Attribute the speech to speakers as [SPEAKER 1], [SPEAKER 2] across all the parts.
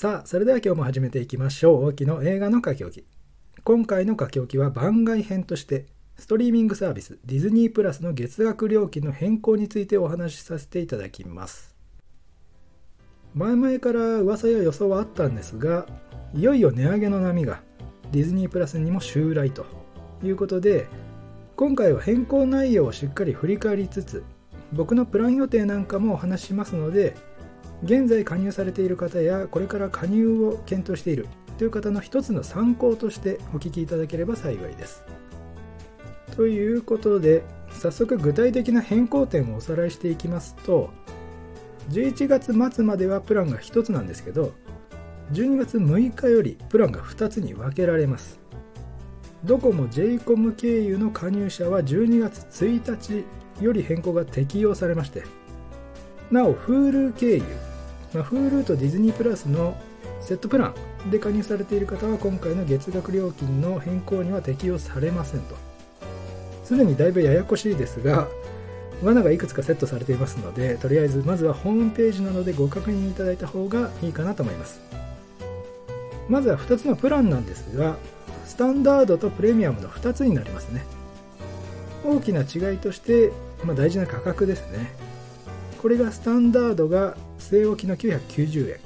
[SPEAKER 1] さあそれでは今日も始めていきましょう。大きの映画の書き置き。今回の書き置きは番外編としてストリーミングサービスディズニープラスの月額料金の変更についてお話しさせていただきます。前々から噂や予想はあったんですがいよいよ値上げの波がディズニープラスにも襲来ということで今回は変更内容をしっかり振り返りつつ僕のプラン予定なんかもお話ししますので現在加入されている方やこれから加入を検討しているという方の一つの参考としてお聞きいただければ幸いです。ということで早速具体的な変更点をおさらいしていきますと11月末まではプランが1つなんですけど12月6日よりプランが2つに分けられますドコモ j コム経由の加入者は12月1日より変更が適用されましてなお Hulu 経由まあ、Hulu とディズニープラスのセットプランで加入されている方は今回の月額料金の変更には適用されませんと。すでにだいぶややこしいですが罠がいくつかセットされていますのでとりあえずまずはホームページなどでご確認いただいた方がいいかなと思います。まずは2つのプランなんですがスタンダードとプレミアムの2つになりますね。大きな違いとして、まあ、大事な価格ですね。これがスタンダードが据え置きの990円。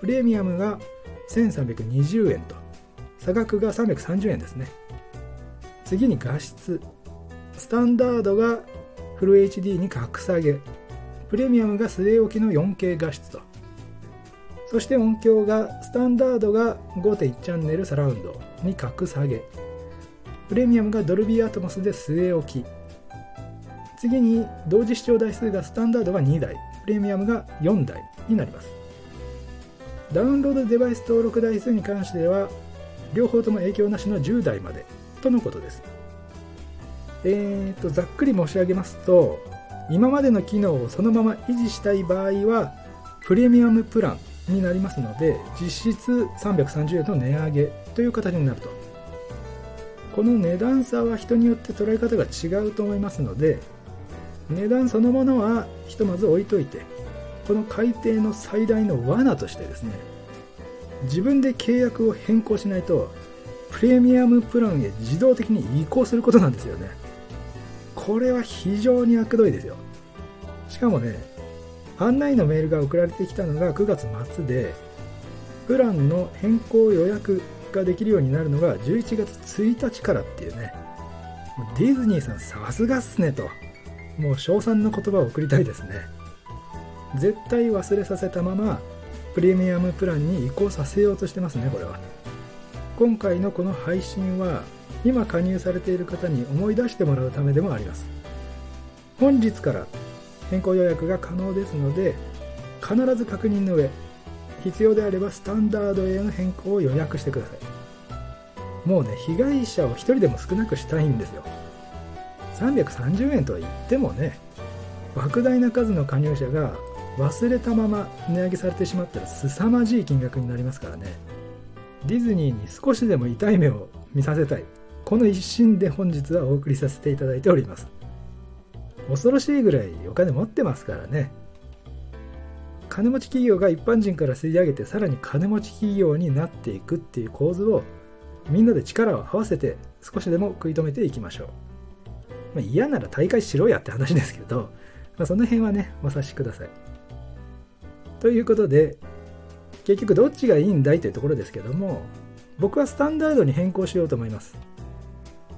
[SPEAKER 1] プレミアムが1320円と。差額が330円ですね。次に画質。スタンダードがフル HD に格下げ。プレミアムが据え置きの 4K 画質と。そして音響がスタンダードが5.1チャンネルサラウンドに格下げ。プレミアムがドルビーアトモスで据え置き。次に同時視聴台数がスタンダードが2台プレミアムが4台になります。ダウンロードデバイス登録台数に関しては両方とも影響なしの10台までとのことです。えーとざっくり申し上げますと今までの機能をそのまま維持したい場合はプレミアムプランになりますので実質330円の値上げという形になると。この値段差は人によって捉え方が違うと思いますので値段そのものはひとまず置いといてこの改定の最大の罠としてですね自分で契約を変更しないとプレミアムプランへ自動的に移行することなんですよね。これは非常に悪どいですよ。しかもね案内のメールが送られてきたのが9月末でプランの変更予約ができるようになるのが11月1日からっていうね。ディズニーさんさすがっすねと。もう称賛の言葉を送りたいですね。絶対忘れさせたままプレミアムプランに移行させようとしてますねこれは。今回のこの配信は今加入されている方に思い出してもらうためでもあります。本日から変更予約が可能ですので必ず確認の上必要であればスタンダードへの変更を予約してください。もうね被害者を1人でも少なくしたいんですよ。330円とは言ってもね莫大な数の加入者が忘れたまま値上げされてしまったら凄まじい金額になりますからね。ディズニーに少しでも痛い目を見させたい。この一心で本日はお送りさせていただいております。恐ろしいぐらいお金持ってますからね。金持ち企業が一般人から吸い上げてさらに金持ち企業になっていくっていう構図をみんなで力を合わせて少しでも食い止めていきましょう。まあ、嫌なら大会しろやって話ですけど、まあ、その辺はね、お察しください。ということで、結局どっちがいいんだいというところですけども、僕はスタンダードに変更しようと思います。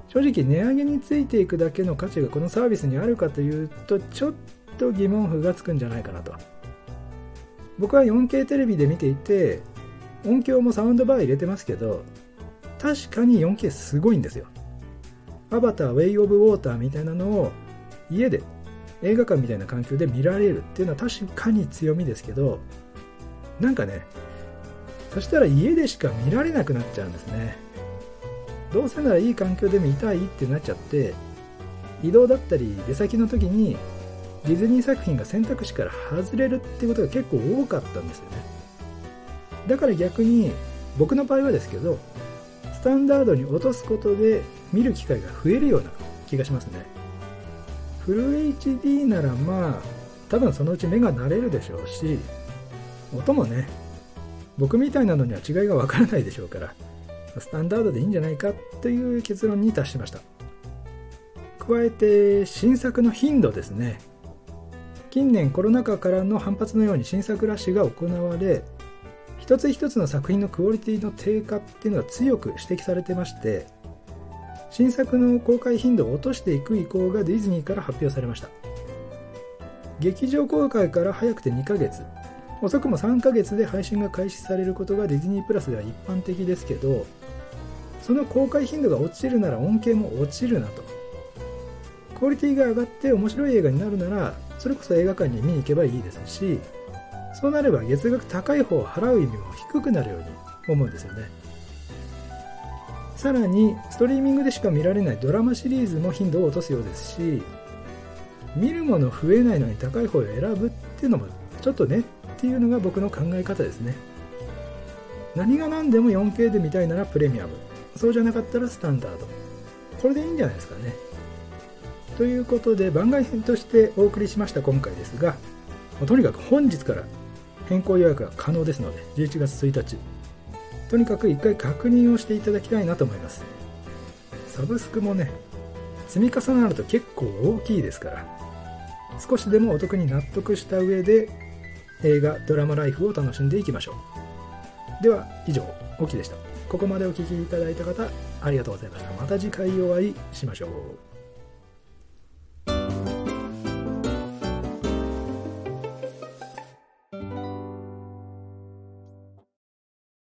[SPEAKER 1] 正直値上げについていくだけの価値がこのサービスにあるかというと、ちょっと疑問符がつくんじゃないかなと。僕は 4K テレビで見ていて、音響もサウンドバー入れてますけど、確かに 4K すごいんですよ。アバター、ウェイ・オブ・ウォーターみたいなのを家で映画館みたいな環境で見られるっていうのは確かに強みですけどなんかねそしたら家でしか見られなくなっちゃうんですね。どうせならいい環境で見たいってなっちゃって移動だったり出先の時にディズニー作品が選択肢から外れるってことが結構多かったんですよね。だから逆に僕の場合はですけどスタンダードに落とすことで見る機会が増えるような気がしますね。フル HD ならまあ多分そのうち目が慣れるでしょうし音もね僕みたいなのには違いがわからないでしょうからスタンダードでいいんじゃないかという結論に達しました。加えて新作の頻度ですね。近年コロナ禍からの反発のように新作ラッシュが行われ一つ一つの作品のクオリティの低下っていうのが強く指摘されてまして新作の公開頻度を落としていく意向がディズニーから発表されました。劇場公開から早くて2ヶ月。遅くも3ヶ月で配信が開始されることがディズニープラスでは一般的ですけどその公開頻度が落ちるなら恩恵も落ちるなと。クオリティが上がって面白い映画になるならそれこそ映画館に見に行けばいいですしそうなれば月額高い方を払う意味も低くなるように思うんですよね。さらにストリーミングでしか見られないドラマシリーズも頻度を落とすようですし見るもの増えないのに高い方を選ぶっていうのもちょっとねっていうのが僕の考え方ですね。何が何でも 4K で見たいならプレミアム。そうじゃなかったらスタンダード。これでいいんじゃないですかね。ということで番外編としてお送りしました今回ですがとにかく本日から変更予約が可能ですので11月1日。とにかく1回確認をしていただきたいなと思います。サブスクもね積み重なると結構大きいですから少しでもお得に納得した上で映画ドラマライフを楽しんでいきましょう。では以上オキでした。ここまでお聴きいただいた方ありがとうございました。また次回お会いしましょう。